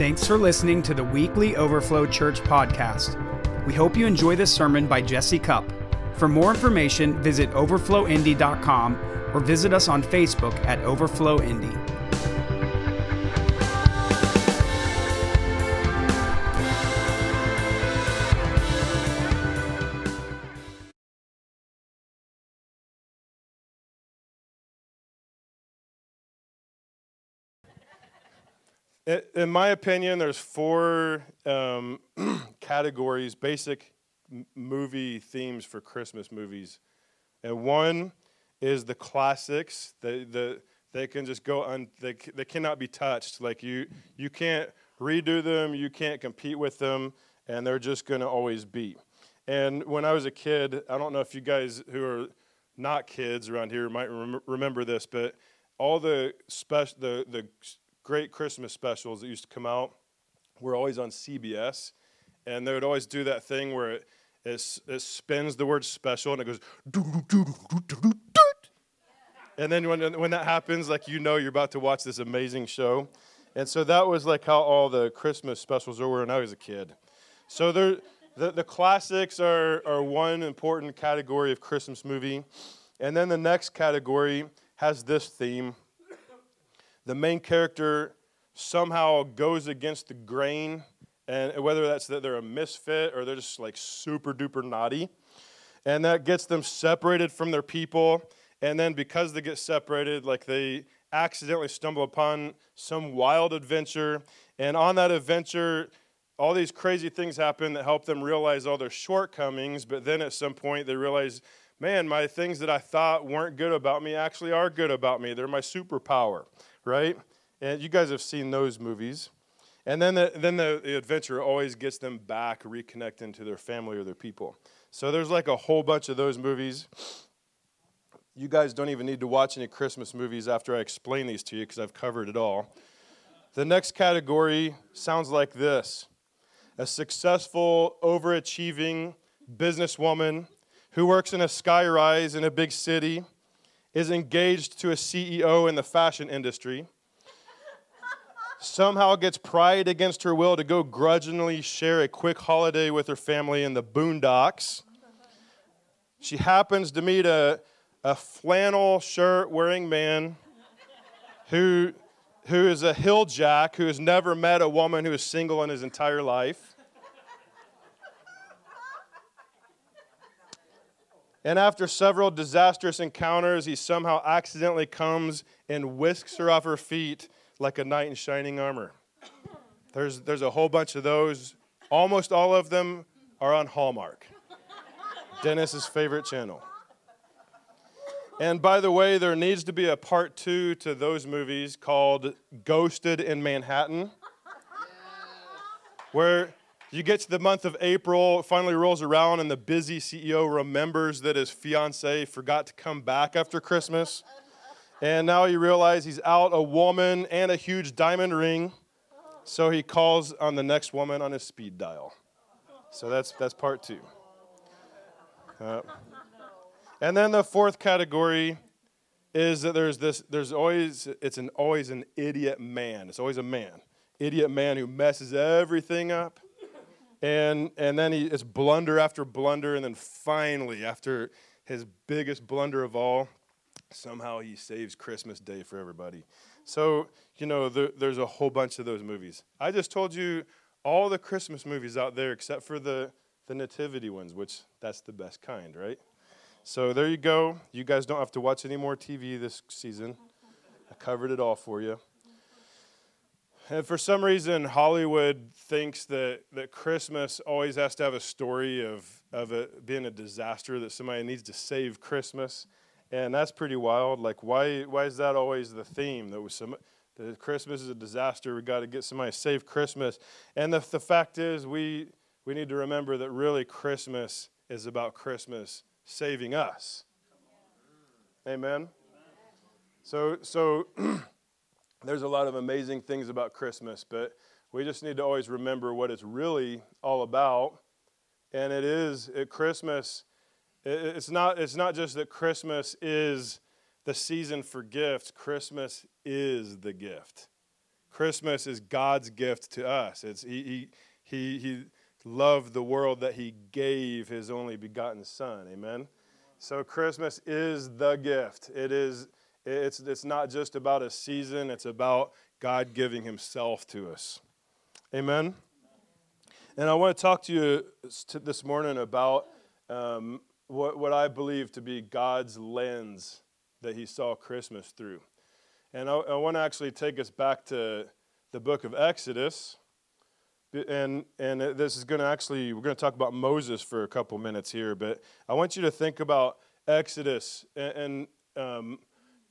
Thanks for listening to the weekly Overflow Church podcast. We hope you enjoy this sermon by Jesse Cupp. For more information, visit overflowindy.com or visit us on Facebook at Overflow Indy. In my opinion, there's four um, categories, basic movie themes for Christmas movies. And one is the classics. The, the, they can just go on, they, they cannot be touched. Like you, you can't redo them, you can't compete with them, and they're just going to always be. And when I was a kid, I don't know if you guys who are not kids around here might rem- remember this, but all the special, the, the great Christmas specials that used to come out were always on CBS, and they would always do that thing where it, it, it spins the word special and it goes. And then when, when that happens, like you know you're about to watch this amazing show. And so that was like how all the Christmas specials were when I was a kid. So there, the, the classics are, are one important category of Christmas movie. And then the next category has this theme the main character somehow goes against the grain, and whether that's that they're a misfit or they're just like super duper naughty, and that gets them separated from their people. And then because they get separated, like they accidentally stumble upon some wild adventure, and on that adventure, all these crazy things happen that help them realize all their shortcomings, but then at some point they realize, man, my things that I thought weren't good about me actually are good about me. They're my superpower right? And you guys have seen those movies. And then the, then the, the adventure always gets them back reconnecting to their family or their people. So there's like a whole bunch of those movies. You guys don't even need to watch any Christmas movies after I explain these to you because I've covered it all. The next category sounds like this a successful, overachieving businesswoman who works in a skyrise in a big city is engaged to a CEO in the fashion industry, somehow gets pride against her will to go grudgingly share a quick holiday with her family in the boondocks. She happens to meet a, a flannel shirt wearing man who, who is a hill jack who has never met a woman who is single in his entire life. And after several disastrous encounters, he somehow accidentally comes and whisks her off her feet like a knight in shining armor. There's, there's a whole bunch of those. Almost all of them are on Hallmark, Dennis's favorite channel. And by the way, there needs to be a part two to those movies called Ghosted in Manhattan, where you get to the month of April, finally rolls around, and the busy CEO remembers that his fiance forgot to come back after Christmas. And now he realizes he's out a woman and a huge diamond ring. So he calls on the next woman on his speed dial. So that's, that's part two. Uh, and then the fourth category is that there's this, there's always, it's an, always an idiot man. It's always a man. Idiot man who messes everything up and, and then he, it's blunder after blunder. And then finally, after his biggest blunder of all, somehow he saves Christmas Day for everybody. So, you know, there, there's a whole bunch of those movies. I just told you all the Christmas movies out there except for the, the nativity ones, which that's the best kind, right? So there you go. You guys don't have to watch any more TV this season. I covered it all for you. And for some reason, Hollywood thinks that, that Christmas always has to have a story of, of it being a disaster, that somebody needs to save Christmas. And that's pretty wild. Like, why, why is that always the theme? That was some, that Christmas is a disaster. We got to get somebody to save Christmas. And the, the fact is, we, we need to remember that really Christmas is about Christmas saving us. Amen. So, so there's a lot of amazing things about Christmas, but we just need to always remember what it's really all about. And it is at Christmas, it's not, it's not just that Christmas is the season for gifts, Christmas is the gift. Christmas is God's gift to us. It's he he he, he loved the world that he gave his only begotten son. Amen. So Christmas is the gift. It is it's it's not just about a season, it's about God giving himself to us. Amen. And I want to talk to you this morning about um, what, what I believe to be God's lens that he saw Christmas through. And I, I want to actually take us back to the book of Exodus. And, and this is going to actually, we're going to talk about Moses for a couple minutes here, but I want you to think about Exodus. And, and um,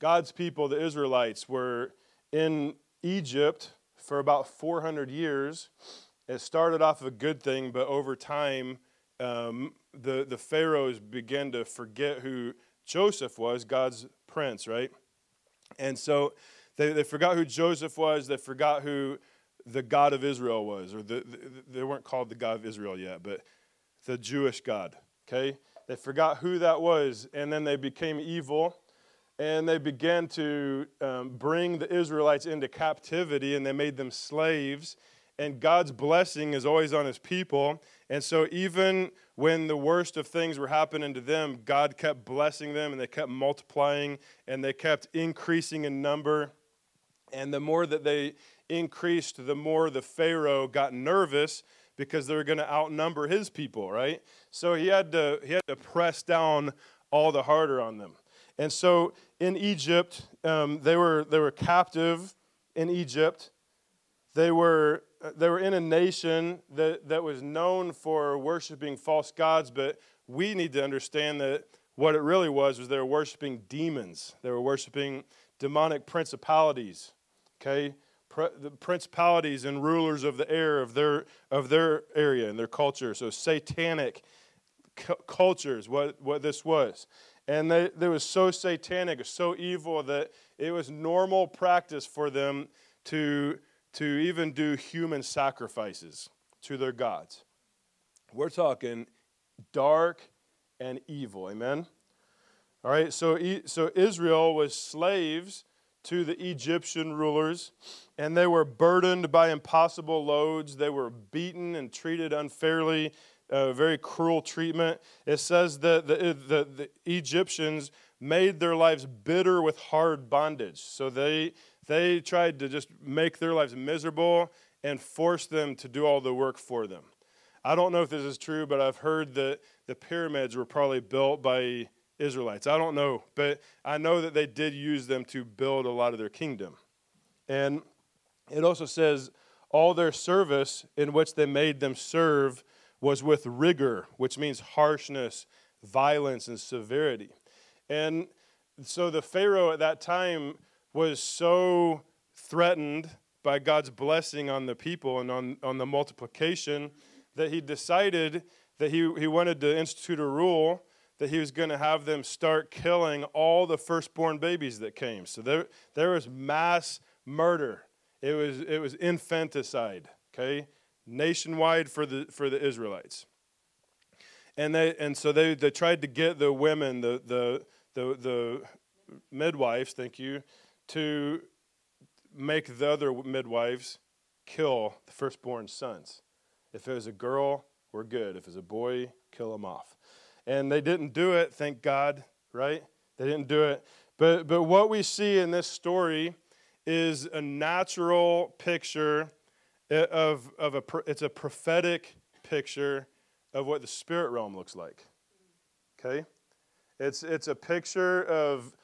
God's people, the Israelites, were in Egypt for about 400 years. It started off a good thing, but over time, um, the, the pharaohs began to forget who Joseph was, God's prince, right? And so they, they forgot who Joseph was. They forgot who the God of Israel was. Or the, the, they weren't called the God of Israel yet, but the Jewish God, okay? They forgot who that was, and then they became evil. And they began to um, bring the Israelites into captivity, and they made them slaves. And God's blessing is always on his people. And so, even when the worst of things were happening to them, God kept blessing them and they kept multiplying and they kept increasing in number. And the more that they increased, the more the Pharaoh got nervous because they were going to outnumber his people, right? So he had to he had to press down all the harder on them. And so in Egypt, um, they were they were captive in Egypt. They were they were in a nation that, that was known for worshiping false gods, but we need to understand that what it really was was they were worshiping demons. They were worshiping demonic principalities. Okay? the principalities and rulers of the air of their of their area and their culture. So satanic cu- cultures, what, what this was. And they, they was so satanic, so evil that it was normal practice for them to to even do human sacrifices to their gods. We're talking dark and evil. Amen? All right, so, so Israel was slaves to the Egyptian rulers, and they were burdened by impossible loads. They were beaten and treated unfairly, uh, very cruel treatment. It says that the, the, the Egyptians made their lives bitter with hard bondage. So they, they tried to just make their lives miserable and force them to do all the work for them. I don't know if this is true, but I've heard that the pyramids were probably built by Israelites. I don't know, but I know that they did use them to build a lot of their kingdom. And it also says, all their service in which they made them serve was with rigor, which means harshness, violence, and severity. And so the Pharaoh at that time was so threatened by God's blessing on the people and on, on the multiplication that he decided that he, he wanted to institute a rule that he was going to have them start killing all the firstborn babies that came. So there, there was mass murder. It was, it was infanticide, okay, nationwide for the, for the Israelites. And, they, and so they, they tried to get the women, the, the, the, the midwives, thank you, to make the other midwives kill the firstborn sons. If it was a girl, we're good. If it's a boy, kill them off. And they didn't do it, thank God, right? They didn't do it. But, but what we see in this story is a natural picture of, of a, it's a prophetic picture of what the spirit realm looks like. Okay? It's, it's a picture of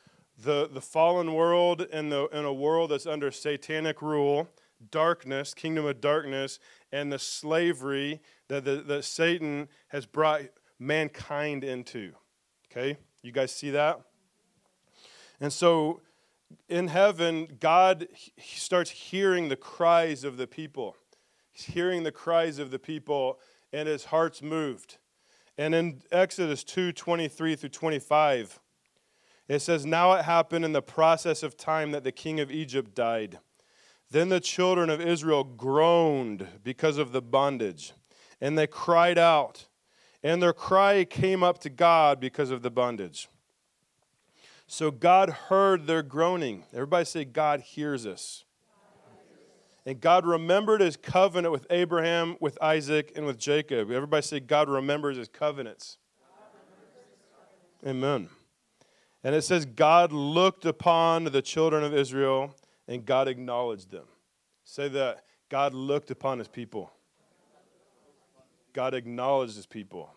the, the fallen world in, the, in a world that's under satanic rule, darkness, kingdom of darkness, and the slavery that, the, that Satan has brought mankind into. Okay? You guys see that? And so in heaven, God he starts hearing the cries of the people. He's hearing the cries of the people, and his heart's moved. And in Exodus 2 23 through 25, it says, Now it happened in the process of time that the king of Egypt died. Then the children of Israel groaned because of the bondage, and they cried out, and their cry came up to God because of the bondage. So God heard their groaning. Everybody say, God hears us. And God remembered his covenant with Abraham, with Isaac, and with Jacob. Everybody say, God remembers his covenants. Amen. And it says, God looked upon the children of Israel and God acknowledged them. Say that. God looked upon his people. God acknowledged his people.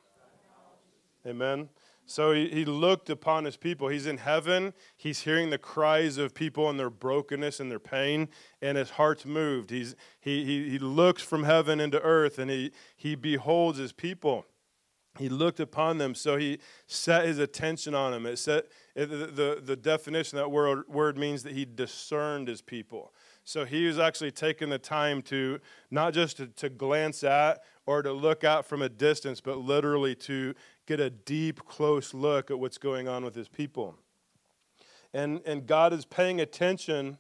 Amen. So he, he looked upon his people. He's in heaven. He's hearing the cries of people and their brokenness and their pain, and his heart's moved. He's, he, he, he looks from heaven into earth and he, he beholds his people. He looked upon them, so he set his attention on them. It set, it, the, the, definition of that word, word means that he discerned his people. So he was actually taking the time to not just to, to glance at or to look out from a distance, but literally to get a deep, close look at what's going on with his people. And, and God is paying attention.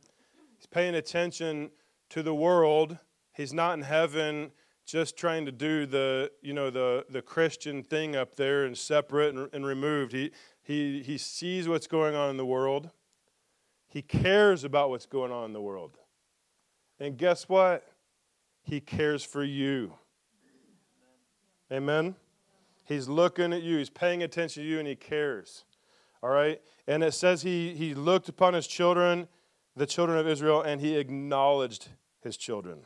He's paying attention to the world. He's not in heaven just trying to do the, you know, the, the Christian thing up there and separate and, and removed. He, he, he sees what's going on in the world. He cares about what's going on in the world. And guess what? He cares for you. Amen? He's looking at you, he's paying attention to you, and he cares. All right? And it says he, he looked upon his children, the children of Israel, and he acknowledged his children.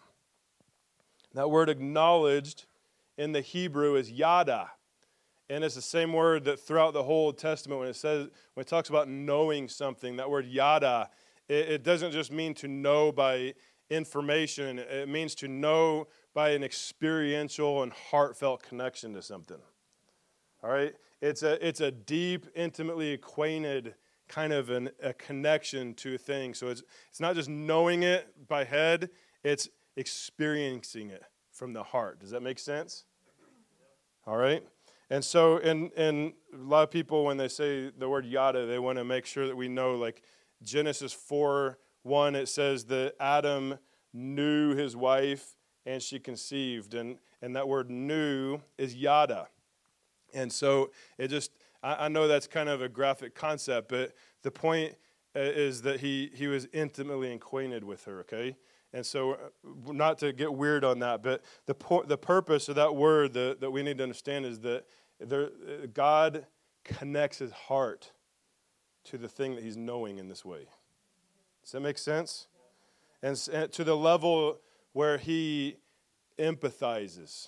That word acknowledged in the Hebrew is yada. And it's the same word that throughout the whole Old Testament, when it says, when it talks about knowing something, that word yada, it, it doesn't just mean to know by information, it means to know by an experiential and heartfelt connection to something. All right? It's a, it's a deep, intimately acquainted kind of an, a connection to a thing. So it's, it's not just knowing it by head, it's experiencing it from the heart. Does that make sense? All right? And so, and, and a lot of people, when they say the word yada, they want to make sure that we know, like Genesis 4 1, it says that Adam knew his wife and she conceived. And, and that word knew is yada. And so it just, I, I know that's kind of a graphic concept, but the point uh, is that he, he was intimately acquainted with her, okay? And so, uh, not to get weird on that, but the, the purpose of that word that, that we need to understand is that there, uh, God connects his heart to the thing that he's knowing in this way. Does that make sense? And, and to the level where he empathizes,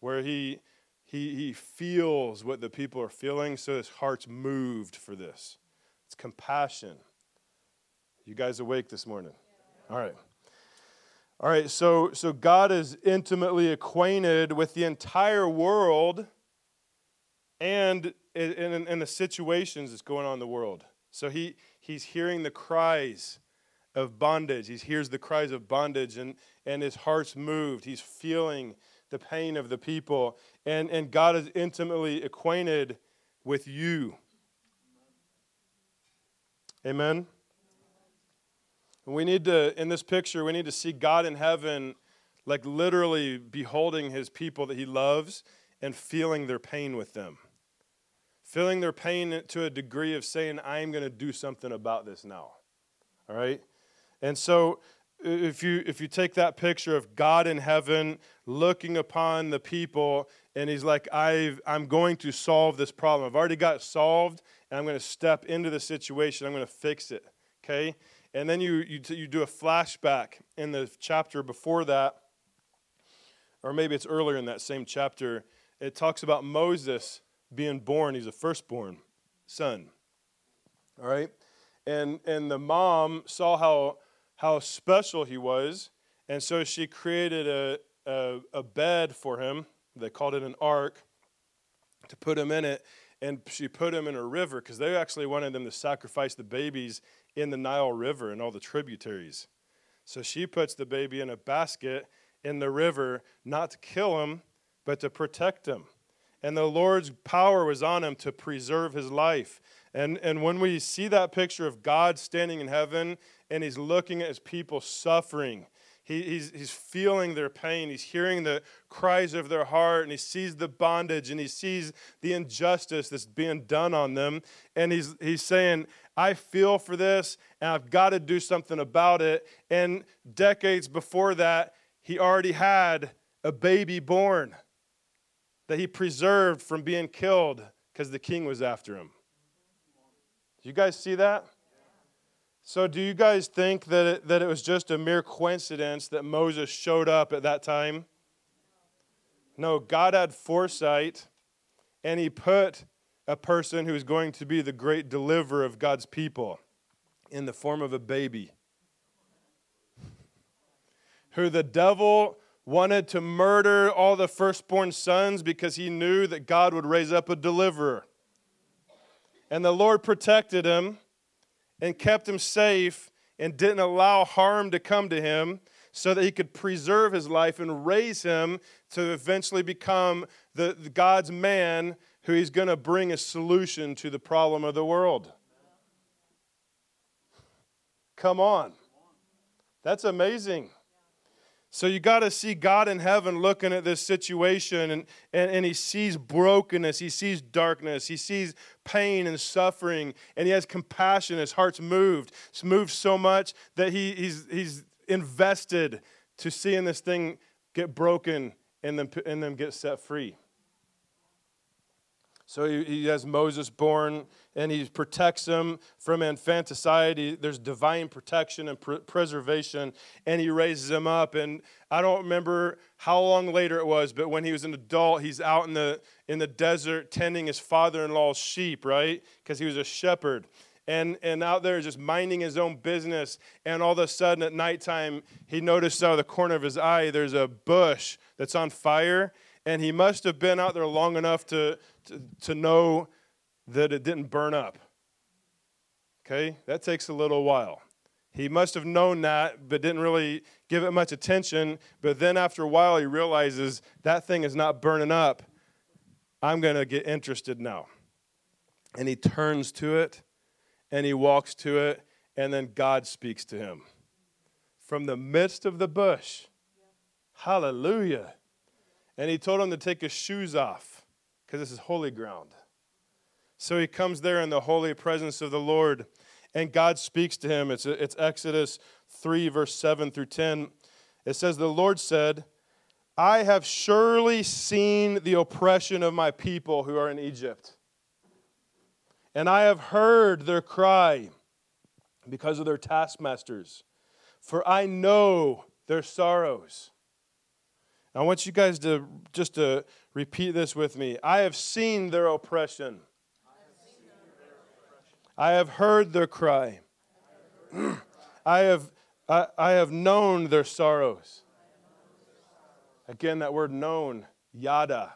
where he he, he feels what the people are feeling, so his heart's moved for this. It's compassion. You guys awake this morning? All right. All right, so, so God is intimately acquainted with the entire world and in, in, in the situations that's going on in the world. So he, he's hearing the cries of bondage. He hears the cries of bondage, and, and his heart's moved. He's feeling the pain of the people. And, and God is intimately acquainted with you. Amen. We need to, in this picture, we need to see God in heaven, like literally beholding his people that he loves and feeling their pain with them. Feeling their pain to a degree of saying, I'm going to do something about this now. All right? And so if you if you take that picture of God in heaven looking upon the people and he's like i i'm going to solve this problem. I've already got it solved and i'm going to step into the situation. I'm going to fix it. Okay? And then you you, you do a flashback in the chapter before that or maybe it's earlier in that same chapter. It talks about moses being born. He's a firstborn son. All right? And and the mom saw how how special he was. And so she created a, a, a, bed for him. They called it an ark to put him in it. And she put him in a river because they actually wanted them to sacrifice the babies in the Nile River and all the tributaries. So she puts the baby in a basket in the river, not to kill him, but to protect him. And the Lord's power was on him to preserve his life. And, and when we see that picture of God standing in heaven and he's looking at his people suffering, He, he's, he's feeling their pain. He's hearing the cries of their heart, and he sees the bondage and he sees the injustice that's being done on them. And he's, he's saying, I feel for this, and I've got to do something about it. And decades before that, he already had a baby born that he preserved from being killed because the king was after him. Do you guys see that? So, do you guys think that it, that it was just a mere coincidence that Moses showed up at that time? No, God had foresight, and He put a person who is going to be the great deliverer of God's people in the form of a baby. Who the devil wanted to murder all the firstborn sons because he knew that God would raise up a deliverer. And the Lord protected him and kept him safe and didn't allow harm to come to him so that he could preserve his life and raise him to eventually become the, the God's man who he's going to bring a solution to the problem of the world. Come on. That's amazing. So you got to see God in heaven looking at this situation, and, and, and he sees brokenness, he sees darkness, he sees pain and suffering, and he has compassion. His heart's moved. It's moved so much that he, he's, he's invested to seeing this thing get broken and then, and then get set free. So he, he has Moses born and he protects him from infanticide. He, there's divine protection and pr- preservation, and he raises him up. And I don't remember how long later it was, but when he was an adult, he's out in the, in the desert tending his father in law's sheep, right? Because he was a shepherd. And, and out there just minding his own business. And all of a sudden at nighttime, he noticed out of the corner of his eye there's a bush that's on fire and he must have been out there long enough to, to, to know that it didn't burn up. Okay? That takes a little while. He must have known that, but didn't really give it much attention. But then after a while, he realizes that thing is not burning up. I'm going to get interested now. And he turns to it and he walks to it, and then God speaks to him from the midst of the bush. Hallelujah. And he told him to take his shoes off because this is holy ground. So he comes there in the holy presence of the Lord, and God speaks to him. It's, it's Exodus 3, verse 7 through 10. It says, The Lord said, I have surely seen the oppression of my people who are in Egypt, and I have heard their cry because of their taskmasters, for I know their sorrows. I want you guys to just to repeat this with me. I have seen their oppression. I have heard their cry. I have, I, I have known their sorrows. Again, that word known, yada.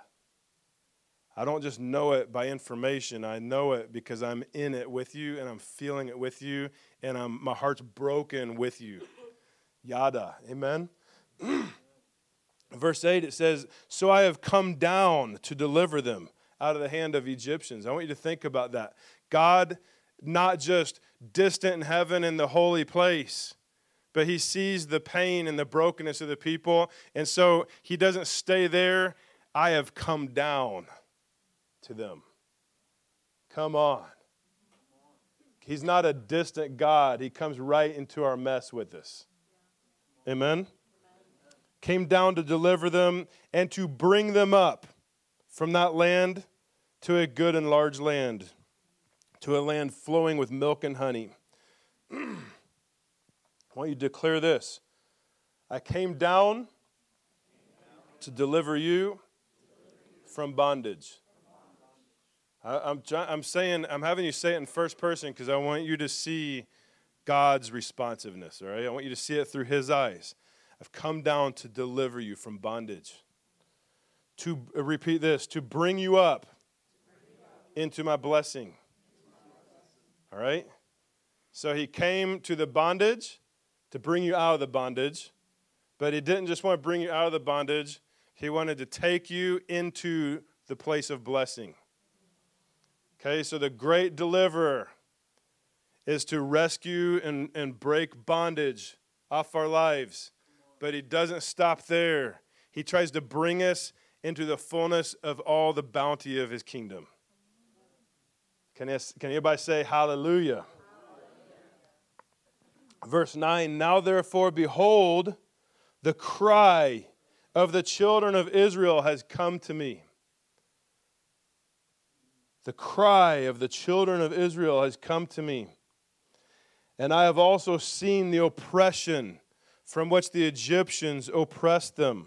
I don't just know it by information. I know it because I'm in it with you and I'm feeling it with you and I'm, my heart's broken with you. Yada. Amen? Verse 8, it says, So I have come down to deliver them out of the hand of Egyptians. I want you to think about that. God, not just distant in heaven in the holy place, but he sees the pain and the brokenness of the people. And so he doesn't stay there. I have come down to them. Come on. He's not a distant God, he comes right into our mess with us. Amen came down to deliver them and to bring them up from that land to a good and large land, to a land flowing with milk and honey. I want you to declare this I came down to deliver you from bondage. I, am I'm saying, I'm having you say it in first person because I want you to see God's responsiveness, all right? I want you to see it through His eyes. I've come down to deliver you from bondage. To uh, repeat this, to bring you up into my blessing. All right? So he came to the bondage to bring you out of the bondage, but he didn't just want to bring you out of the bondage, he wanted to take you into the place of blessing. Okay, so the great deliverer is to rescue and, and break bondage off our lives But he doesn't stop there. He tries to bring us into the fullness of all the bounty of his kingdom. Can, can anybody say hallelujah? hallelujah? Verse 9 Now therefore, behold, the cry of the children of Israel has come to me. The cry of the children of Israel has come to me. And I have also seen the oppression from which the Egyptians oppressed them.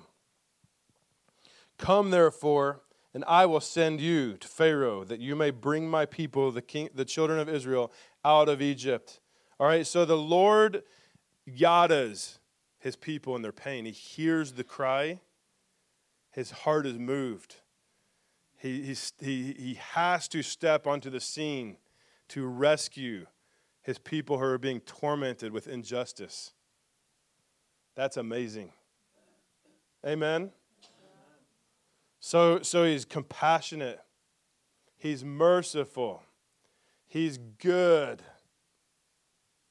Come therefore, and I will send you to Pharaoh, that you may bring my people, the, king, the children of Israel, out of Egypt. All right, so the Lord yadas his people in their pain. He hears the cry, his heart is moved. He, he, he has to step onto the scene to rescue his people who are being tormented with injustice. That's amazing. Amen. So, so he's compassionate, he's merciful, he's good.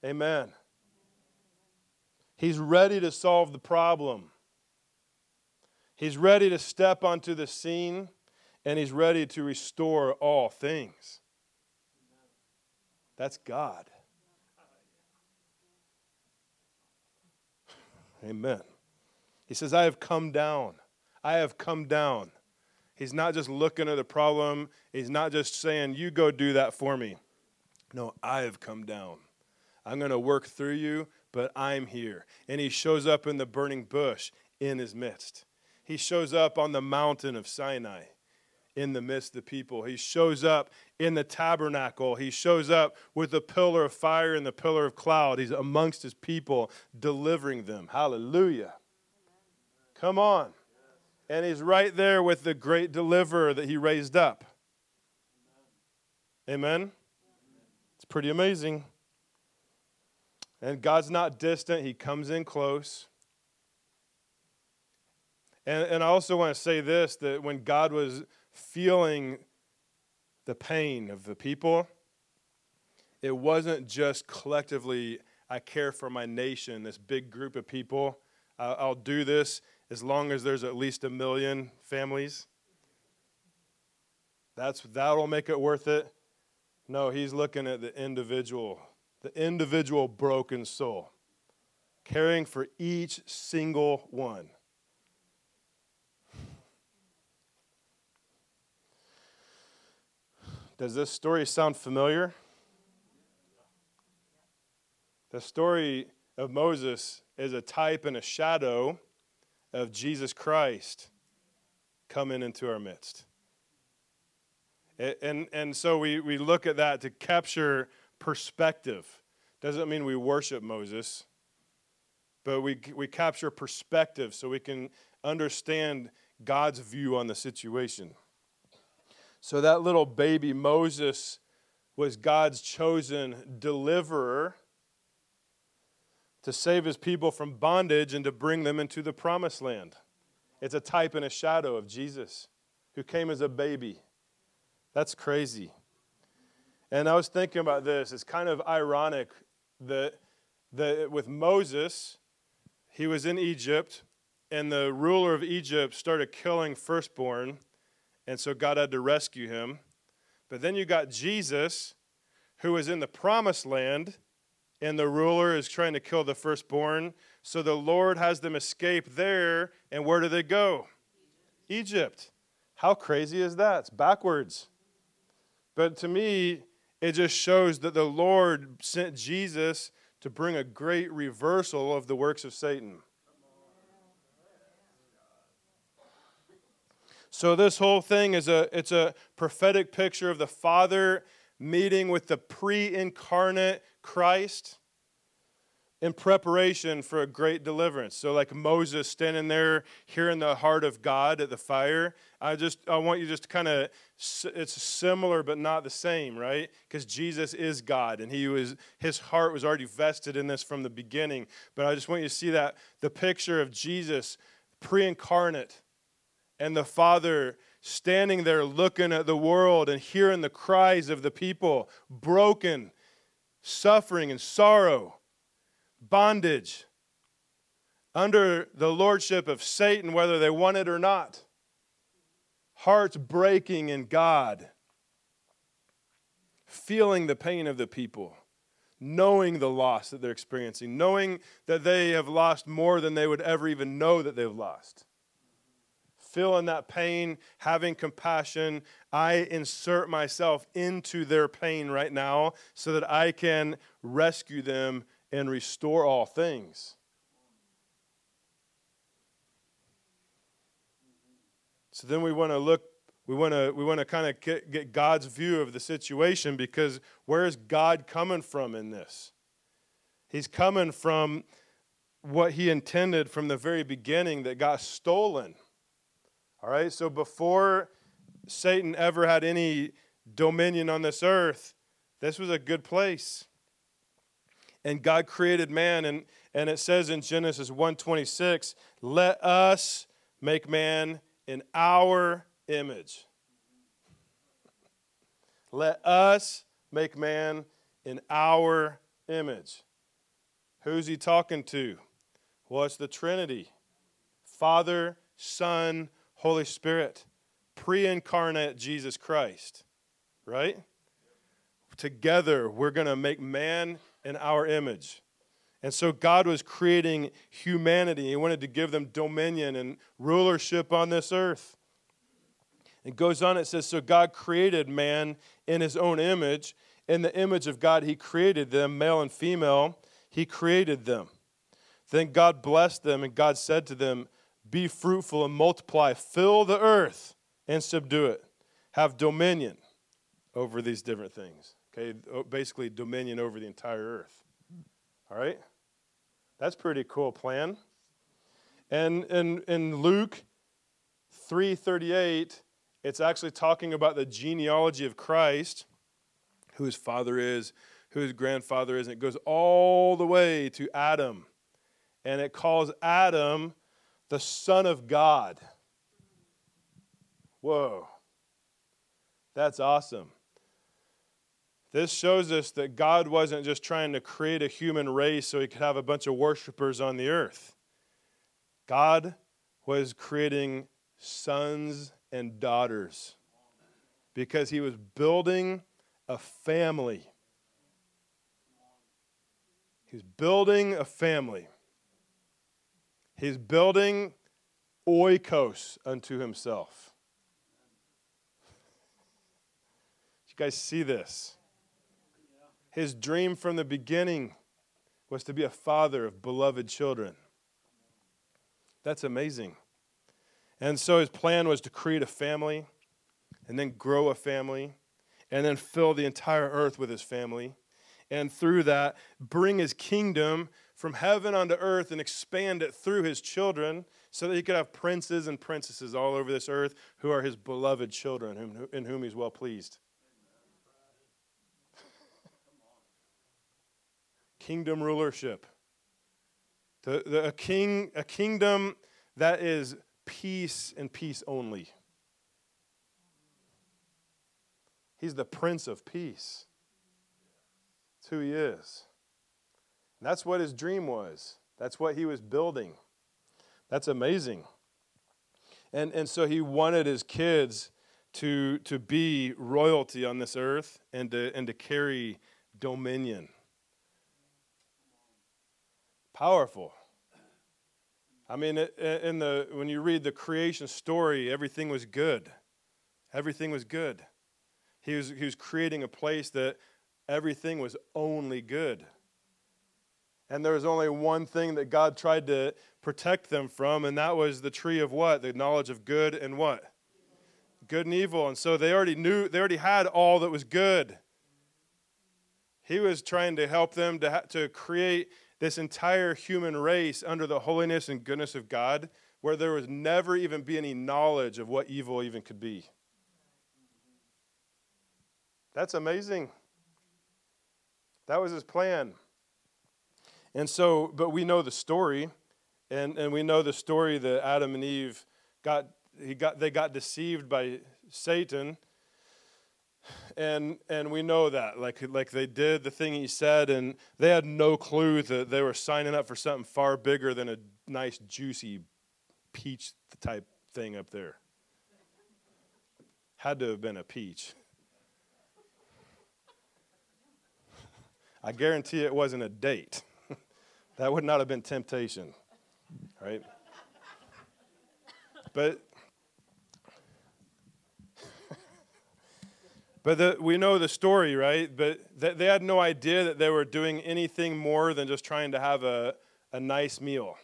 Amen. He's ready to solve the problem. He's ready to step onto the scene and he's ready to restore all things. That's God. Amen. He says, I have come down. I have come down. He's not just looking at the problem. He's not just saying, You go do that for me. No, I have come down. I'm going to work through you, but I'm here. And he shows up in the burning bush in his midst. He shows up on the mountain of Sinai in the midst of the people. He shows up in the tabernacle. He shows up with the pillar of fire and the pillar of cloud. He's amongst his people, delivering them. Hallelujah. Come on. And he's right there with the great deliverer that he raised up. Amen? It's pretty amazing. And God's not distant, he comes in close. And, and I also want to say this that when God was feeling the pain of the people, it wasn't just collectively, I care for my nation, this big group of people. I'll do this as long as there's at least a million families. That's, that'll make it worth it. No, he's looking at the individual, the individual broken soul, caring for each single one. Does this story sound familiar? The story of Moses is a type and a shadow of Jesus Christ coming into our midst. And, and, so we, we look at that to capture perspective. Doesn't mean we worship Moses, but we, we capture perspective so we can understand God's view on the situation. So that little baby Moses was God's chosen deliverer to save his people from bondage and to bring them into the promised land. It's a type and a shadow of Jesus who came as a baby. That's crazy. And I was thinking about this. It's kind of ironic that, that with Moses, he was in Egypt, and the ruler of Egypt started killing firstborn, and so God had to rescue him. But then you got Jesus, who is in the promised land and the ruler is trying to kill the firstborn. So the Lord has them escape there, and where do they go? Egypt. How crazy is that? It's backwards. But to me, it just shows that the Lord sent Jesus to bring a great reversal of the works of Satan. So this whole thing is a it's a prophetic picture of the Father meeting with the pre-incarnate Christ in preparation for a great deliverance. So, like Moses standing there hearing the heart of God at the fire, I just I want you just kind of it's similar but not the same, right? Because Jesus is God and he was his heart was already vested in this from the beginning. But I just want you to see that the picture of Jesus pre-incarnate and the Father standing there looking at the world and hearing the cries of the people broken suffering and sorrow, bondage. under the lordship of Satan, whether they want it or not. Hearts breaking in God, feeling the pain of the people, knowing the loss that they're experiencing, knowing that they have lost more than they would ever even know that they've lost. Feeling that pain, having compassion, I insert myself into their pain right now so that I can rescue them and restore all things. So then we want to look, we want to we want to kind of get, get God's view of the situation because where is God coming from in this? He's coming from what he intended from the very beginning that got stolen. All right, so before Satan ever had any dominion on this earth, this was a good place. And God created man, and, and it says in Genesis 1:26, let us make man in our image. Let us make man in our image. Who's he talking to? Well, it's the Trinity Father, Son, Holy Spirit, pre incarnate Jesus Christ, right? Together, we're going to make man in our image. And so God was creating humanity. He wanted to give them dominion and rulership on this earth. It goes on, it says, So God created man in his own image. In the image of God, he created them, male and female. He created them. Then God blessed them, and God said to them, Be fruitful and multiply, fill the earth and subdue it. Have dominion over these different things. Okay, basically, dominion over the entire earth. All right? That's pretty cool plan. And in, in Luke 3:38, it's actually talking about the genealogy of Christ, who his father is, who his grandfather is, and it goes all the way to Adam. And it calls Adam the son of God. Whoa. That's awesome. This shows us that God wasn't just trying to create a human race so he could have a bunch of worshipers on the earth. God was creating sons and daughters because he was building a family. He's building a family. He's building oikos unto himself. Did You guys see this? His dream from the beginning was to be a father of beloved children. That's amazing. And so his plan was to create a family and then grow a family and then fill the entire earth with his family. And through that, bring his kingdom from heaven onto earth and expand it through his children so that he could have princes and princesses all over this earth who are his beloved children in whom he's well pleased. kingdom rulership. The, the, a, king, a kingdom that is peace and peace only. He's the Prince of Peace. That's who he is. That's what his dream was. That's what he was building. That's amazing. And, and so he wanted his kids to, to be royalty on this earth and to, and to carry dominion. Powerful. I mean, in the, when you read the creation story, everything was good. Everything was good. He was, he was creating a place that everything was only good. And there was only one thing that God tried to protect them from, and that was the tree of what? The knowledge of good and what? Good and evil. And so they already knew, they already had all that was good. He was trying to help them to, ha- to create this entire human race under the holiness and goodness of God, where there would never even be any knowledge of what evil even could be. That's amazing. That was his plan. And so, but we know the story, and, and we know the story that Adam and Eve got, he got, they got deceived by Satan. And and we know that like like they did the thing he said and they had no clue that they were signing up for something far bigger than a nice juicy peach type thing up there. Had to have been a peach. I guarantee it wasn't a date that would not have been temptation right but But the, we know the story, right? But th- they had no idea that they were doing anything more than just trying to have a, a nice meal.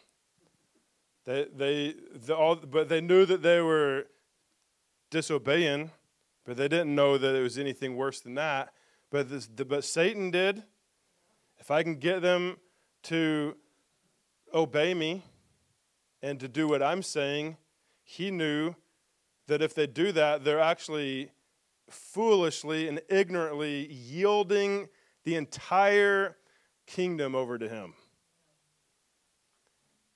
They, they, the, all, but they knew that they were disobeying, but they didn't know that it was anything worse than that. But, this, the, but Satan did. If I can get them to obey me and to do what I'm saying, he knew that if they do that, they're actually foolishly and ignorantly yielding the entire kingdom over to him.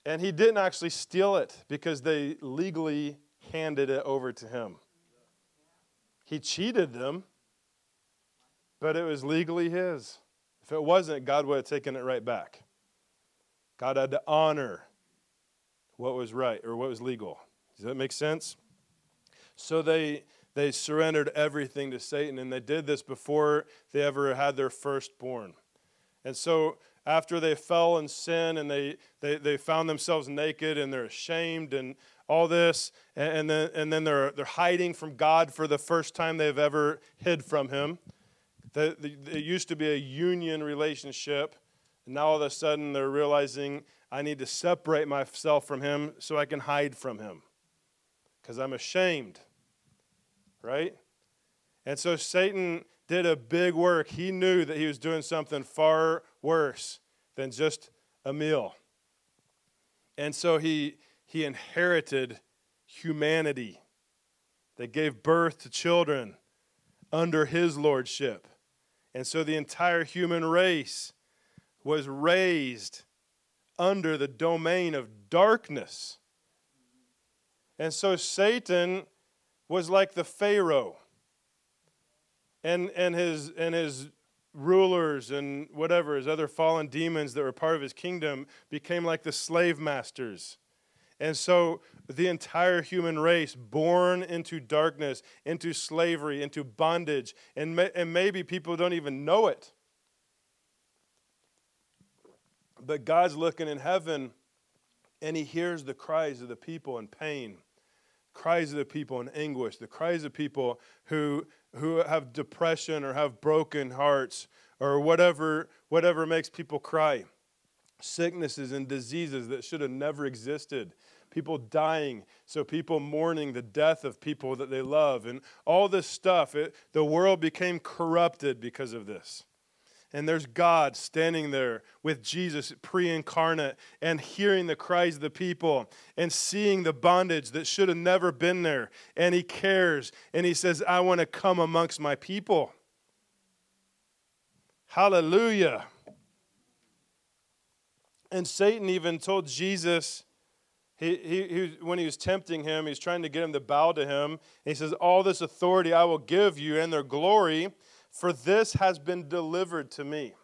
And he didn't actually steal it because they legally handed it over to him. He cheated them, but it was legally his. If it wasn't, God would have taken it right back. God had to honor what was right or what was legal. Does that make sense? So they they surrendered everything to Satan, and they did this before they ever had their firstborn. And so, after they fell in sin and they, they, they found themselves naked and they're ashamed and all this, and, and then, and then they're, they're hiding from God for the first time they've ever hid from Him. It used to be a union relationship, and now all of a sudden they're realizing I need to separate myself from Him so I can hide from Him because I'm ashamed right? And so Satan did a big work. He knew that he was doing something far worse than just a meal. And so he, he inherited humanity. They gave birth to children under his lordship. And so the entire human race was raised under the domain of darkness. And so Satan was like the Pharaoh and, and, his, and his rulers and whatever, his other fallen demons that were part of his kingdom became like the slave masters. And so the entire human race, born into darkness, into slavery, into bondage, and, may, and maybe people don't even know it. But God's looking in heaven and he hears the cries of the people in pain cries of the people in anguish, the cries of people who, who have depression or have broken hearts or whatever, whatever makes people cry. Sicknesses and diseases that should have never existed. People dying, so people mourning the death of people that they love, and all this stuff. It, the world became corrupted because of this and there's God standing there with Jesus pre incarnate and hearing the cries of the people and seeing the bondage that should have never been there. And He cares and He says, I want to come amongst my people. Hallelujah. And Satan even told Jesus, he, he, he, when he was tempting him, he's trying to get him to bow to him. he says, All this authority I will give you and their glory for this has been delivered to me.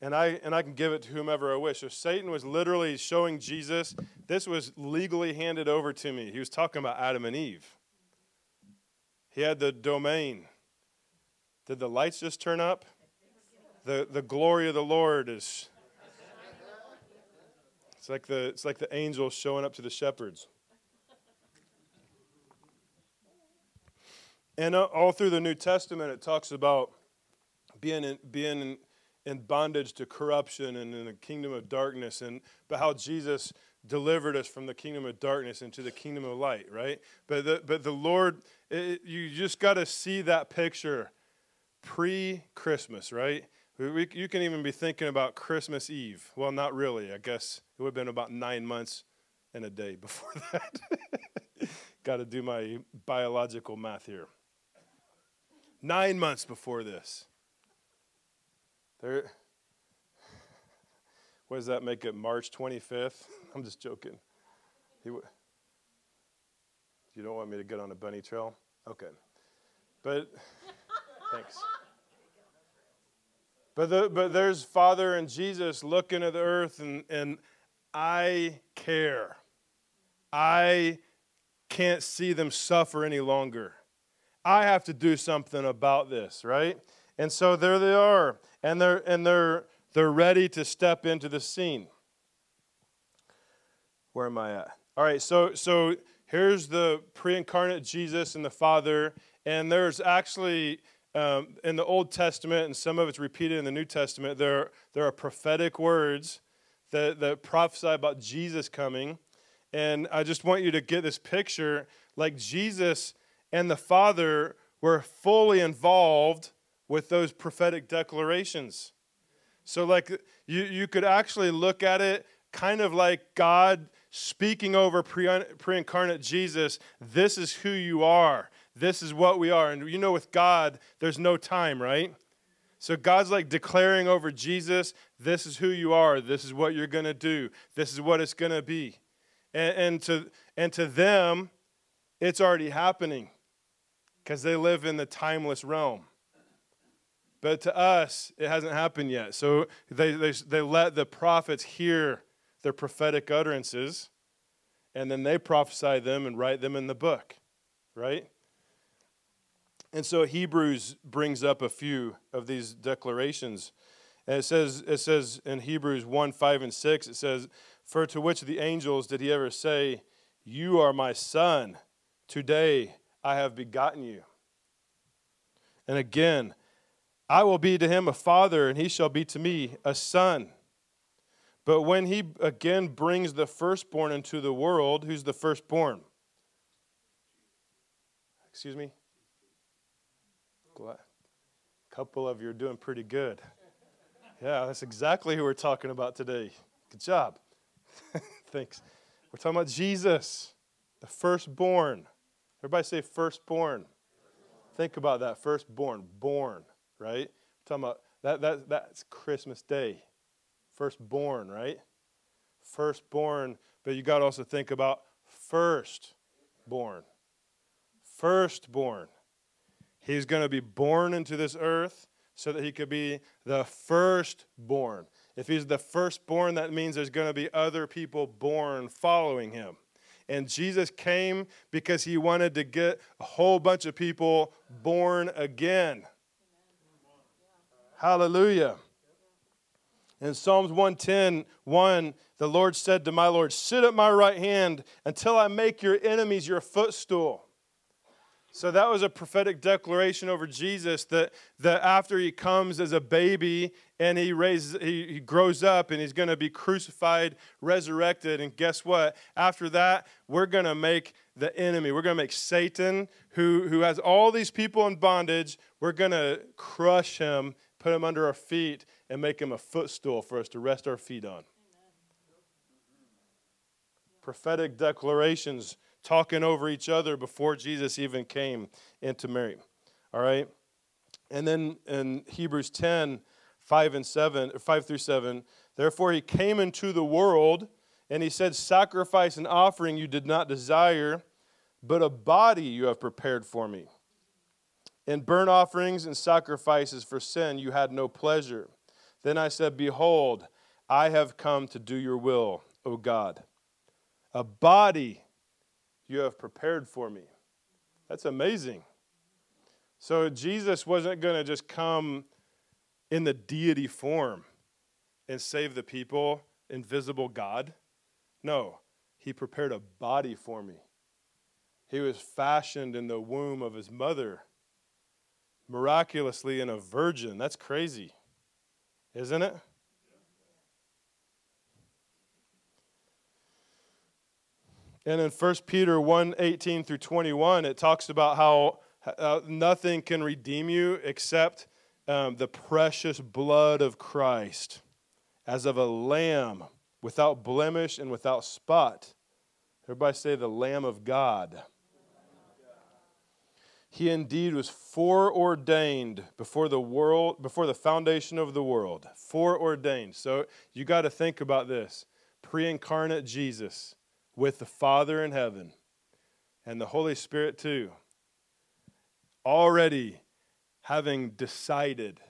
And I, and I can give it to whomever I wish. So Satan was literally showing Jesus, this was legally handed over to me. He was talking about Adam and Eve. He had the domain. Did the lights just turn up? The, the glory of the Lord is. It's like, the, it's like the angels showing up to the shepherds. And uh, all through the New Testament, it talks about being in, being in, in bondage to corruption and in the kingdom of darkness, and but how Jesus delivered us from the kingdom of darkness into the kingdom of light, right? But the, but the Lord, it, you just got to see that picture pre Christmas, right? We, you can even be thinking about Christmas Eve. Well, not really. I guess it would have been about nine months and a day before that. got to do my biological math here nine months before this. There, what does that make it? March 25th? I'm just joking. He, you don't want me to get on a bunny trail? Okay. But thanks. But, the, but there's Father and Jesus looking at the earth, and, and I care. I can't see them suffer any longer. I have to do something about this, right? And so there they are, and they're and they're they're ready to step into the scene. Where am I at? All right, so so here's the pre-incarnate Jesus and the Father, and there's actually um, in the Old Testament, and some of it's repeated in the New Testament. There there are prophetic words that that prophesy about Jesus coming, and I just want you to get this picture, like Jesus and the Father were fully involved with those prophetic declarations. So, like, you, you could actually look at it kind of like God speaking over pre incarnate Jesus, this is who you are. This is what we are. And you know, with God, there's no time, right? So God's like declaring over Jesus, this is who you are. This is what you're going to do. This is what it's going to be. And, and, to, and to them, it's already happening because they live in the timeless realm. But to us, it hasn't happened yet. So they, they, they let the prophets hear their prophetic utterances, and then they prophesy them and write them in the book, right? And so Hebrews brings up a few of these declarations. And it says, it says in Hebrews 1 5 and 6, it says, For to which of the angels did he ever say, You are my son, today I have begotten you? And again, I will be to him a father, and he shall be to me a son. But when he again brings the firstborn into the world, who's the firstborn? Excuse me? A couple of you are doing pretty good. Yeah, that's exactly who we're talking about today. Good job. Thanks. We're talking about Jesus, the firstborn. Everybody say firstborn. Think about that. Firstborn, born, right? We're talking about that, that that's Christmas Day. Firstborn, right? Firstborn, but you got to also think about firstborn. Firstborn. He's going to be born into this earth so that he could be the firstborn. If he's the firstborn, that means there's going to be other people born following him. And Jesus came because he wanted to get a whole bunch of people born again. Hallelujah. In Psalms 110, 1, the Lord said to my Lord, Sit at my right hand until I make your enemies your footstool. So that was a prophetic declaration over Jesus that, that after he comes as a baby and he raises he, he grows up and he's going to be crucified, resurrected, and guess what? After that, we're going to make the enemy, we're going to make Satan, who, who has all these people in bondage, we're going to crush him, put him under our feet, and make him a footstool for us to rest our feet on. Amen. Prophetic declarations talking over each other before Jesus even came into Mary. All right? And then in Hebrews 10, 5 and 7, 5 through 7, therefore he came into the world and he said, Sacrifice and offering you did not desire, but a body you have prepared for me. In burnt offerings and sacrifices for sin you had no pleasure. Then I said, Behold, I have come to do your will, O God. A body you have prepared for me. That's amazing. So Jesus wasn't going to just come in the deity form and save the people, invisible God. No, he prepared a body for me. He was fashioned in the womb of his mother, miraculously in a virgin. That's crazy, isn't it? And in 1 Peter 1 18 through 21, it talks about how uh, nothing can redeem you except um, the precious blood of Christ, as of a lamb without blemish and without spot. Everybody say, the Lamb of God. He indeed was foreordained before the world, before the foundation of the world. Foreordained. So you got to think about this. Pre incarnate Jesus with the Father in heaven and the Holy Spirit too. already having decided,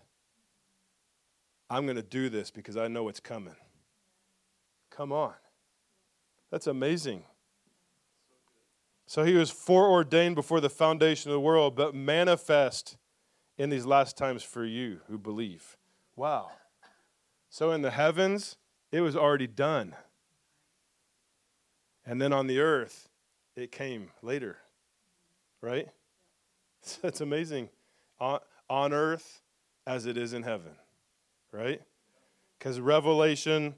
I'm going to do this because I know it's coming. Come on. That's amazing. So he was foreordained before the foundation of the world, but manifest in these last times for you who believe. Wow. So in the heavens, it was already done. And then on the earth, it came later. Right? That's amazing. On, on earth as it is in heaven. Right? Because Revelation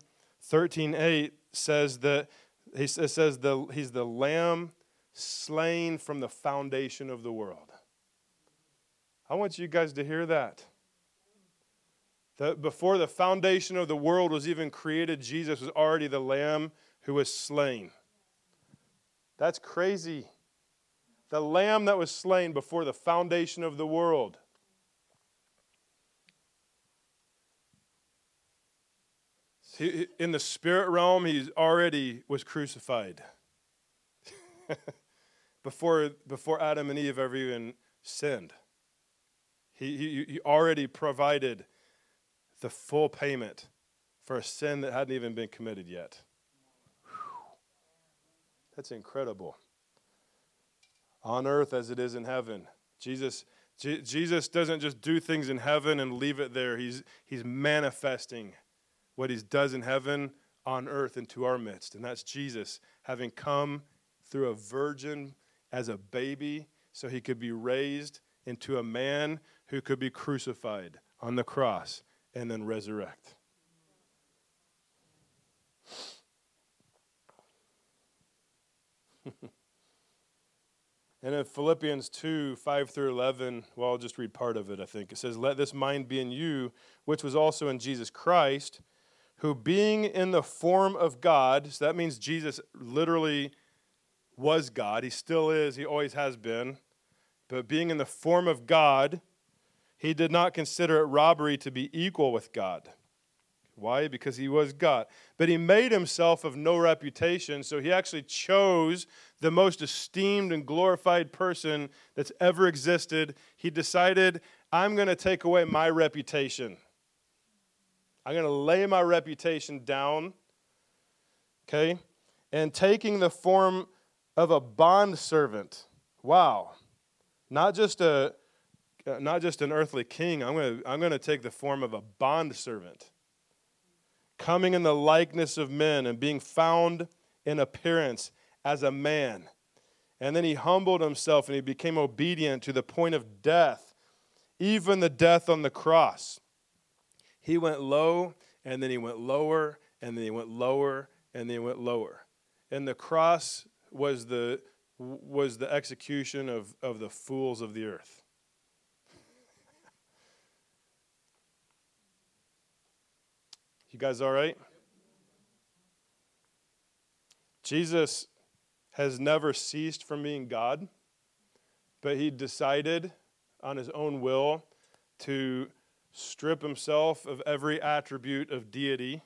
13:8 says that he says the, he's the lamb slain from the foundation of the world. I want you guys to hear that. That before the foundation of the world was even created, Jesus was already the lamb who was slain. That's crazy. The lamb that was slain before the foundation of the world. In the spirit realm, he already was crucified. before, before Adam and Eve ever even sinned. He, he, he already provided the full payment for a sin that hadn't even been committed yet. That's incredible. On earth as it is in heaven. Jesus, J- Jesus doesn't just do things in heaven and leave it there. He's, he's manifesting what he does in heaven on earth into our midst. And that's Jesus having come through a virgin as a baby so he could be raised into a man who could be crucified on the cross and then resurrect. and in Philippians 2 5 through 11, well, I'll just read part of it, I think. It says, Let this mind be in you, which was also in Jesus Christ, who being in the form of God, so that means Jesus literally was God. He still is, he always has been. But being in the form of God, he did not consider it robbery to be equal with God. Why? Because he was God. But he made himself of no reputation, so he actually chose the most esteemed and glorified person that's ever existed. He decided, I'm going to take away my reputation. I'm going to lay my reputation down. Okay? And taking the form of a bond servant. Wow. Not just a not just an earthly king. I'm going to I'm going to take the form of a bond servant. Coming in the likeness of men and being found in appearance as a man. And then he humbled himself and he became obedient to the point of death, even the death on the cross. He went low and then he went lower and then he went lower and then he went lower. And the cross was the, was the execution of, of the fools of the earth. You guys all right? Jesus has never ceased from being God, but he decided on his own will to strip himself of every attribute of deity.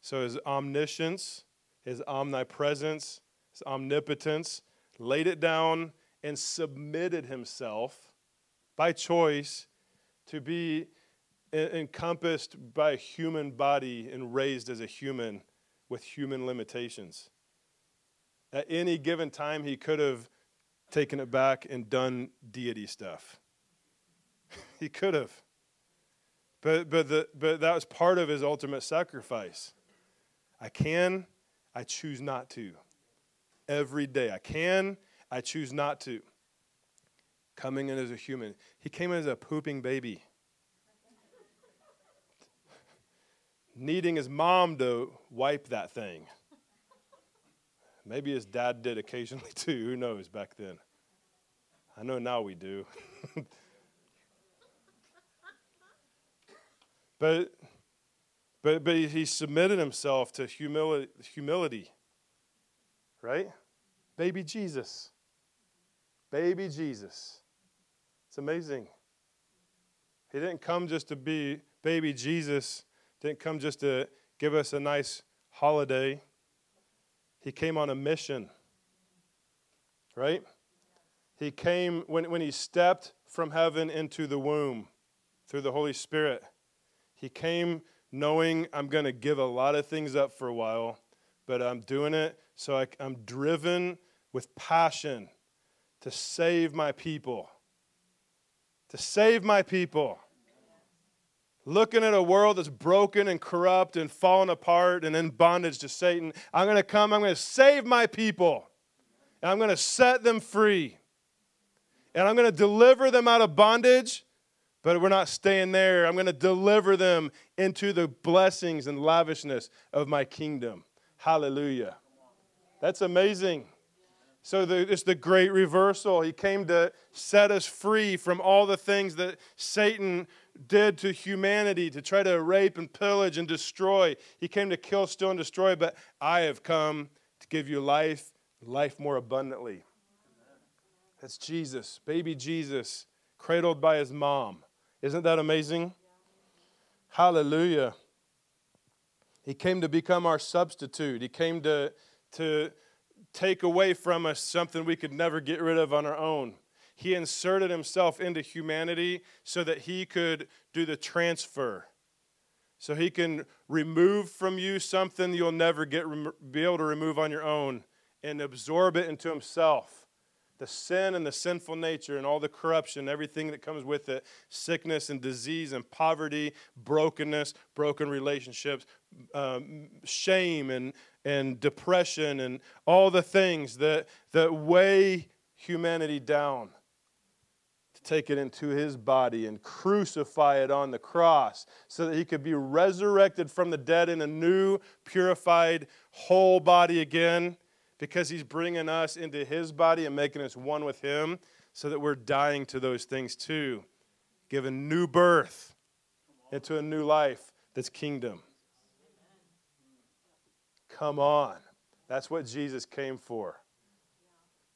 So his omniscience, his omnipresence, his omnipotence, laid it down and submitted himself by choice to be encompassed by a human body and raised as a human with human limitations. At any given time, he could have taken it back and done deity stuff. he could have. But, but, the, but that was part of his ultimate sacrifice. I can, I choose not to every day. I can, I choose not to. Coming in as a human. He came in as a pooping baby. Needing his mom to wipe that thing. Maybe his dad did occasionally too. Who knows back then? I know now we do. but, but, but he submitted himself to humility, humility right? Baby Jesus. Baby Jesus. It's amazing. He didn't come just to be baby Jesus, didn't come just to give us a nice holiday. He came on a mission, right? He came, when, when he stepped from heaven into the womb through the Holy Spirit. He came knowing I'm going to give a lot of things up for a while, but I'm doing it so I, I'm driven with passion to save my people. To save my people. Looking at a world that's broken and corrupt and fallen apart and in bondage to Satan, I'm going to come, I'm going to save my people. And I'm going to set them free. And I'm going to deliver them out of bondage but we're not staying there. I'm going to deliver them into the blessings and lavishness of my kingdom. Hallelujah. That's amazing. So the, it's the great reversal. He came to set us free from all the things that Satan did to humanity to try to rape and pillage and destroy. He came to kill, steal, and destroy, but I have come to give you life, life more abundantly. That's Jesus, baby Jesus, cradled by his mom. Isn't that amazing? Hallelujah. He came to become our substitute. He came to, to take away from us something we could never get rid of on our own. He inserted himself into humanity so that he could do the transfer. So he can remove from you something you'll never get be able to remove on your own and absorb it into himself the sin and the sinful nature and all the corruption, everything that comes with it sickness and disease and poverty, brokenness, broken relationships, um, shame and, and depression, and all the things that, that weigh humanity down. Take it into his body and crucify it on the cross so that he could be resurrected from the dead in a new, purified, whole body again because he's bringing us into his body and making us one with him so that we're dying to those things too, giving new birth into a new life that's kingdom. Come on. That's what Jesus came for.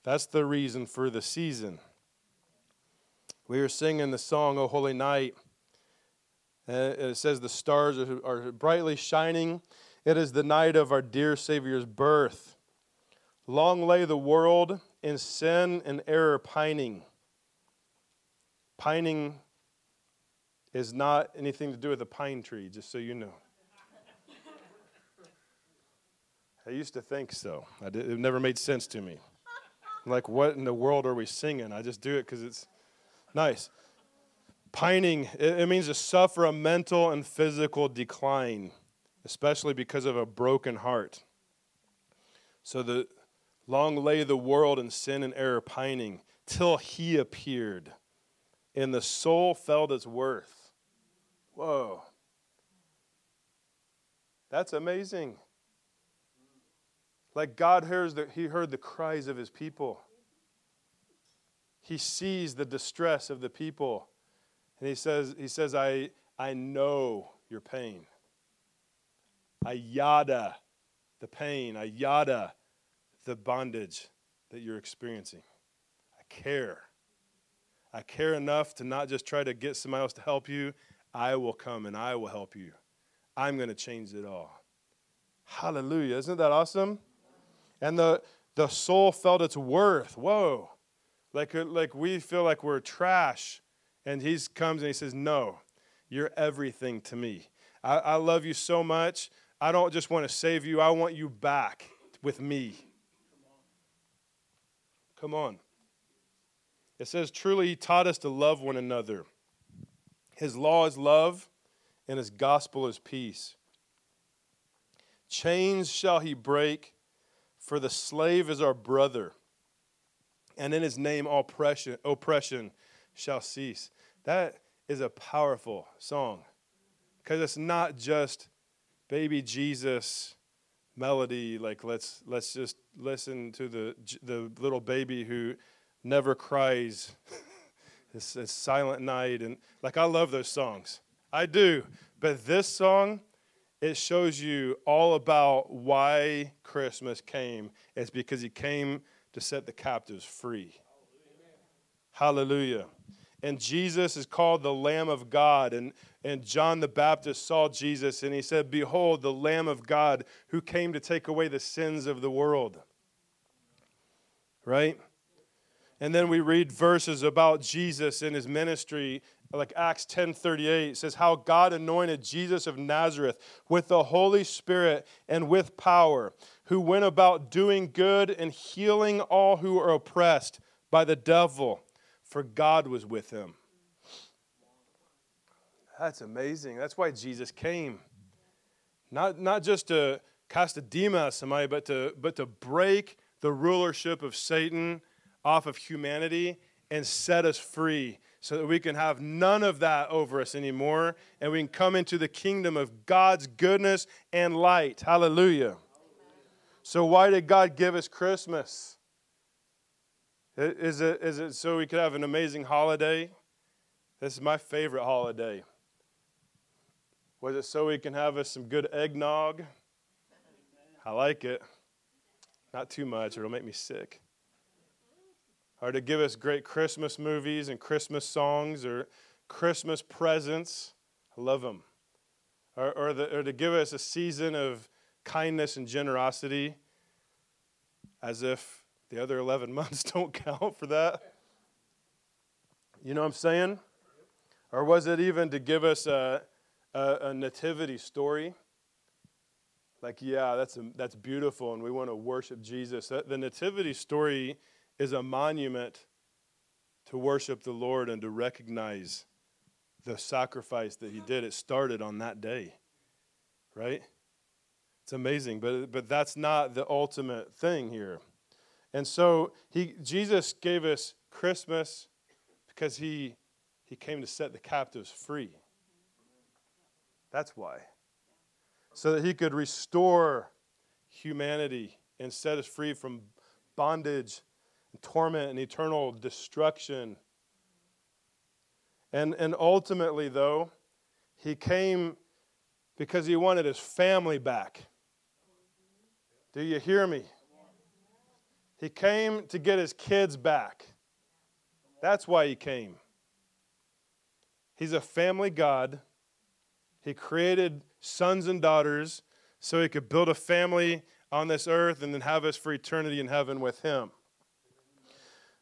That's the reason for the season. We were singing the song, O Holy Night. it says, The stars are brightly shining. It is the night of our dear Savior's birth. Long lay the world in sin and error pining. Pining is not anything to do with a pine tree, just so you know. I used to think so. Did, it never made sense to me. Like, what in the world are we singing? I just do it because it's nice. Pining, it, means to suffer a mental and physical decline, especially because of a broken heart. So the, Long lay the world in sin and error pining, till he appeared, and the soul felt its worth. Whoa. That's amazing. Like God hears that he heard the cries of his people. He sees the distress of the people. And he says, he says, I, I know your pain. I yada the pain. I yada the bondage that you're experiencing. I care. I care enough to not just try to get somebody else to help you. I will come and I will help you. I'm going to change it all. Hallelujah. Isn't that awesome? And the, the soul felt its worth. Whoa. Like, uh, like we feel like we're trash. And he comes and he says, No, you're everything to me. I, I love you so much. I don't just want to save you, I want you back with me. Come on. It says, Truly, he taught us to love one another. His law is love, and his gospel is peace. Chains shall he break, for the slave is our brother, and in his name all oppression, oppression shall cease. That is a powerful song because it's not just baby Jesus melody like let's let's just listen to the the little baby who never cries. It's, it's silent night and like i love those songs. I do but this song it shows you all about why christmas came. It's because he came to set the captives free hallelujah and Jesus is called the Lamb of God. And, and John the Baptist saw Jesus and he said, Behold, the Lamb of God who came to take away the sins of the world. Right? And then we read verses about Jesus and his ministry, like Acts 10:38 says how God anointed Jesus of Nazareth with the Holy Spirit and with power, who went about doing good and healing all who are oppressed by the devil, for God was with him. That's amazing. That's why Jesus came. Not, not just to cast a demon out of somebody, but to, but to break the rulership of Satan off of humanity and set us free so that we can have none of that over us anymore and we can come into the kingdom of God's goodness and light. Hallelujah. So, why did God give us Christmas? Is it, is it so we could have an amazing holiday? This is my favorite holiday. Was it so we can have us some good eggnog? I like it. Not too much, or it'll make me sick or to give us great Christmas movies and Christmas songs or Christmas presents. I love them. Or, or, the, or to give us a season of kindness and generosity as if the other 11 months don't count for that. You know what I'm saying? Or was it even to give us a, a, a nativity story? Like, yeah, that's, a, that's beautiful, and we want to worship Jesus. The nativity story is a monument to worship the Lord and to recognize the sacrifice that he did. It started on that day, right? It's amazing, but, but that's not the ultimate thing here. And so he, Jesus gave us Christmas because he, he came to set the captives free. That's why. So that he could restore humanity and set us free from bondage torment and eternal destruction. And, and ultimately, though, he came because he wanted his family back. Do you hear me? He came to get his kids back. That's why he came. He's a family God. He created sons and daughters so he could build a family on this earth and then have us for eternity in heaven with him.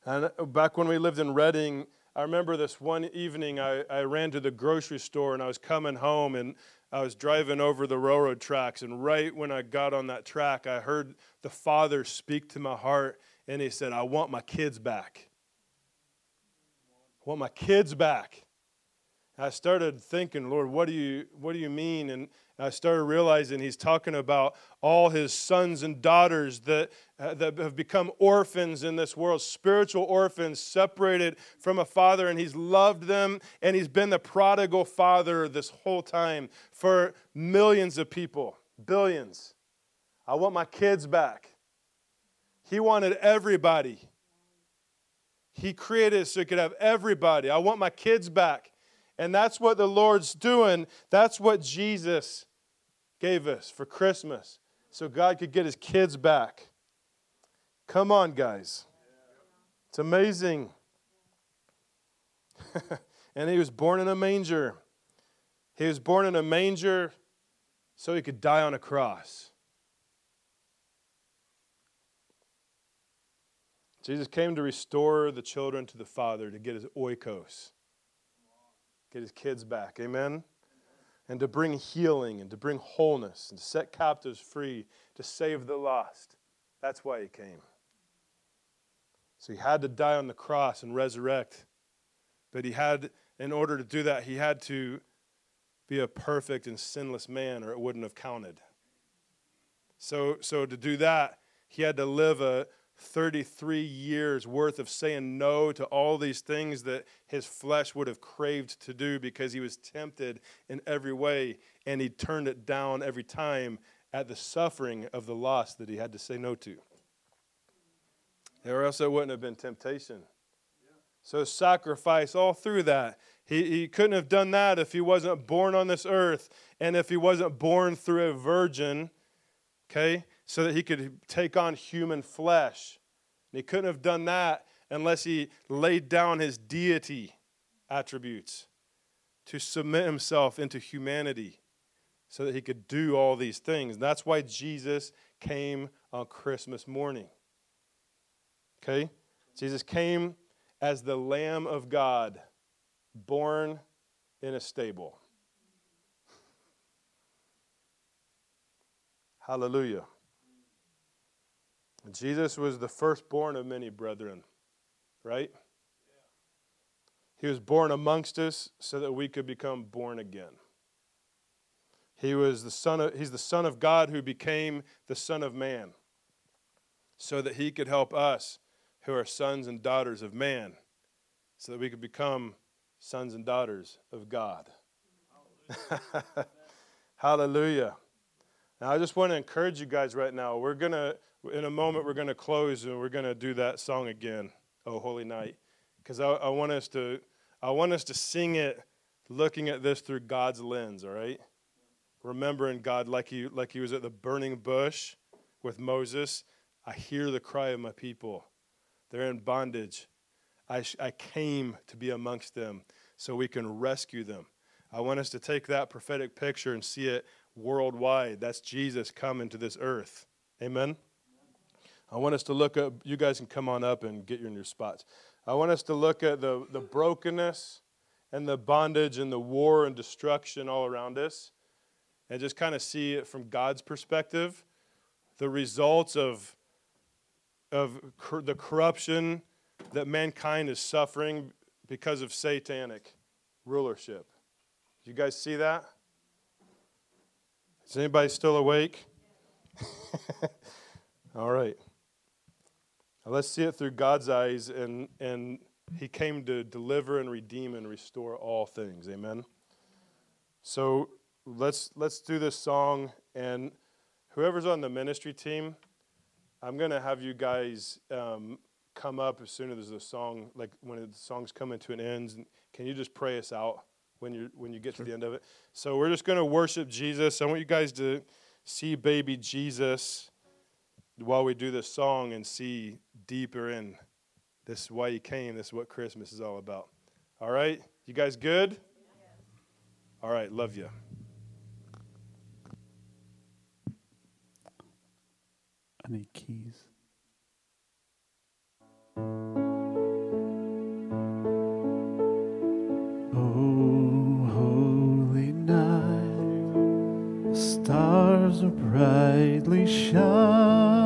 And uh, back when we lived in Reading, I remember this one evening I, I ran to the grocery store and I was coming home and I was driving over the railroad tracks. And right when I got on that track, I heard the Father speak to my heart and He said, I want my kids back. I want my kids back. I started thinking, Lord, what do you what do you mean? And I started realizing he's talking about all his sons and daughters that, uh, that have become orphans in this world, spiritual orphans, separated from a father, and he's loved them, and he's been the prodigal father this whole time for millions of people, billions. I want my kids back. He wanted everybody. He created so he could have everybody. I want my kids back. And that's what the Lord's doing. That's what Jesus gave us for Christmas so God could get his kids back. Come on, guys. It's amazing. and he was born in a manger. He was born in a manger so he could die on a cross. Jesus came to restore the children to the Father, to get his oikos, get his kids back. Amen? and to bring healing and to bring wholeness and to set captives free, to save the lost. That's why he came. So he had to die on the cross and resurrect. But he had, in order to do that, he had to be a perfect and sinless man, or it wouldn't have counted. So, so to do that, he had to live a, 33 years worth of saying no to all these things that his flesh would have craved to do because he was tempted in every way and he turned it down every time at the suffering of the loss that he had to say no to. Or else it wouldn't have been temptation. So, sacrifice all through that. He, he couldn't have done that if he wasn't born on this earth and if he wasn't born through a virgin, okay? So that he could take on human flesh. And he couldn't have done that unless he laid down his deity attributes to submit himself into humanity so that he could do all these things. That's why Jesus came on Christmas morning. Okay? Jesus came as the Lamb of God, born in a stable. Hallelujah. Jesus was the firstborn of many brethren, right? He was born amongst us so that we could become born again. He was the son of, he's the son of God who became the son of man so that he could help us who are sons and daughters of man so that we could become sons and daughters of God. Hallelujah. Now, I just want to encourage you guys right now. We're going to, in a moment, we're going to close and we're going to do that song again, Oh Holy Night. Because I, I, want us to, I want us to sing it looking at this through God's lens, all right? Remembering God like he, like he was at the burning bush with Moses. I hear the cry of my people. They're in bondage. I, I came to be amongst them so we can rescue them. I want us to take that prophetic picture and see it worldwide. That's Jesus coming to this earth. Amen. I want us to look at, you guys can come on up and get your new spots. I want us to look at the, the brokenness and the bondage and the war and destruction all around us and just kind of see it from God's perspective. The results of, of cor- the corruption that mankind is suffering because of satanic rulership. You guys see that? Is anybody still awake? All right. Now let's see it through God's eyes, and, and He came to deliver and redeem and restore all things. Amen. So let's let's do this song, and whoever's on the ministry team, I'm gonna have you guys um, come up as soon as the song, like when the song's coming to an end. Can you just pray us out? when you when you get sure. to the end of it. So we're just going to worship Jesus. I want you guys to see baby Jesus while we do this song and see deeper in this is why he came. This is what Christmas is all about. All right? You guys good? All right, love you. I need keys. Oh, holy night, stars are brightly shining.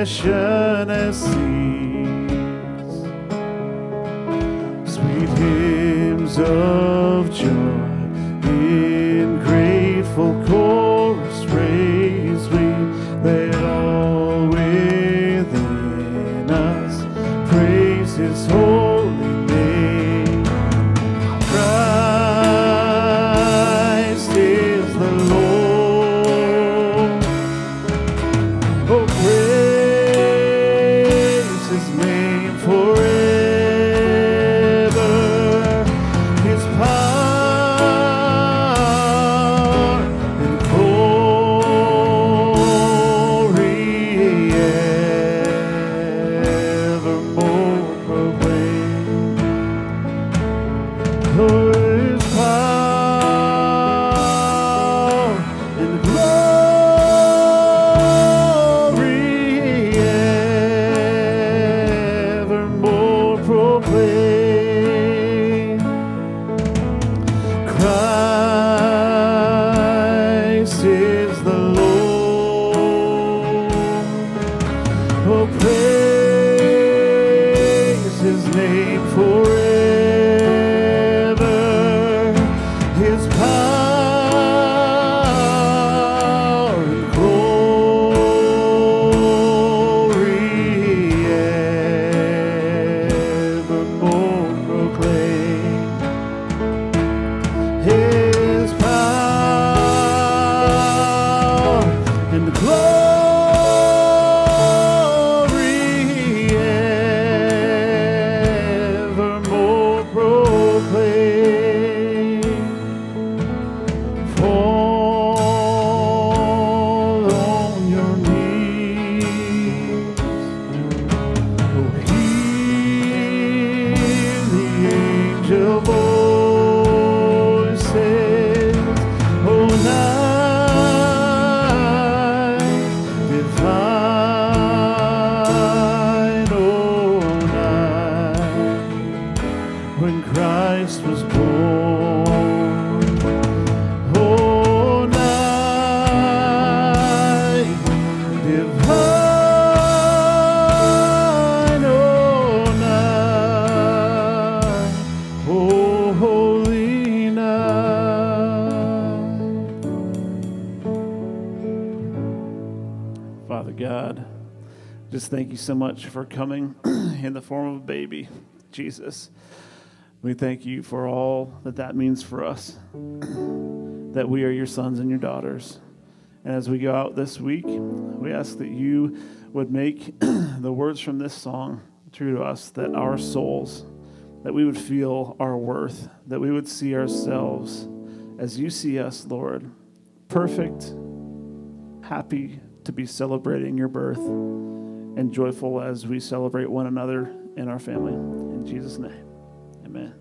of joy in grace. Thank you so much for coming in the form of a baby, Jesus. We thank you for all that that means for us, that we are your sons and your daughters. And as we go out this week, we ask that you would make the words from this song true to us, that our souls, that we would feel our worth, that we would see ourselves as you see us, Lord, perfect, happy to be celebrating your birth, and joyful as we celebrate one another in our family. In Jesus' name, amen.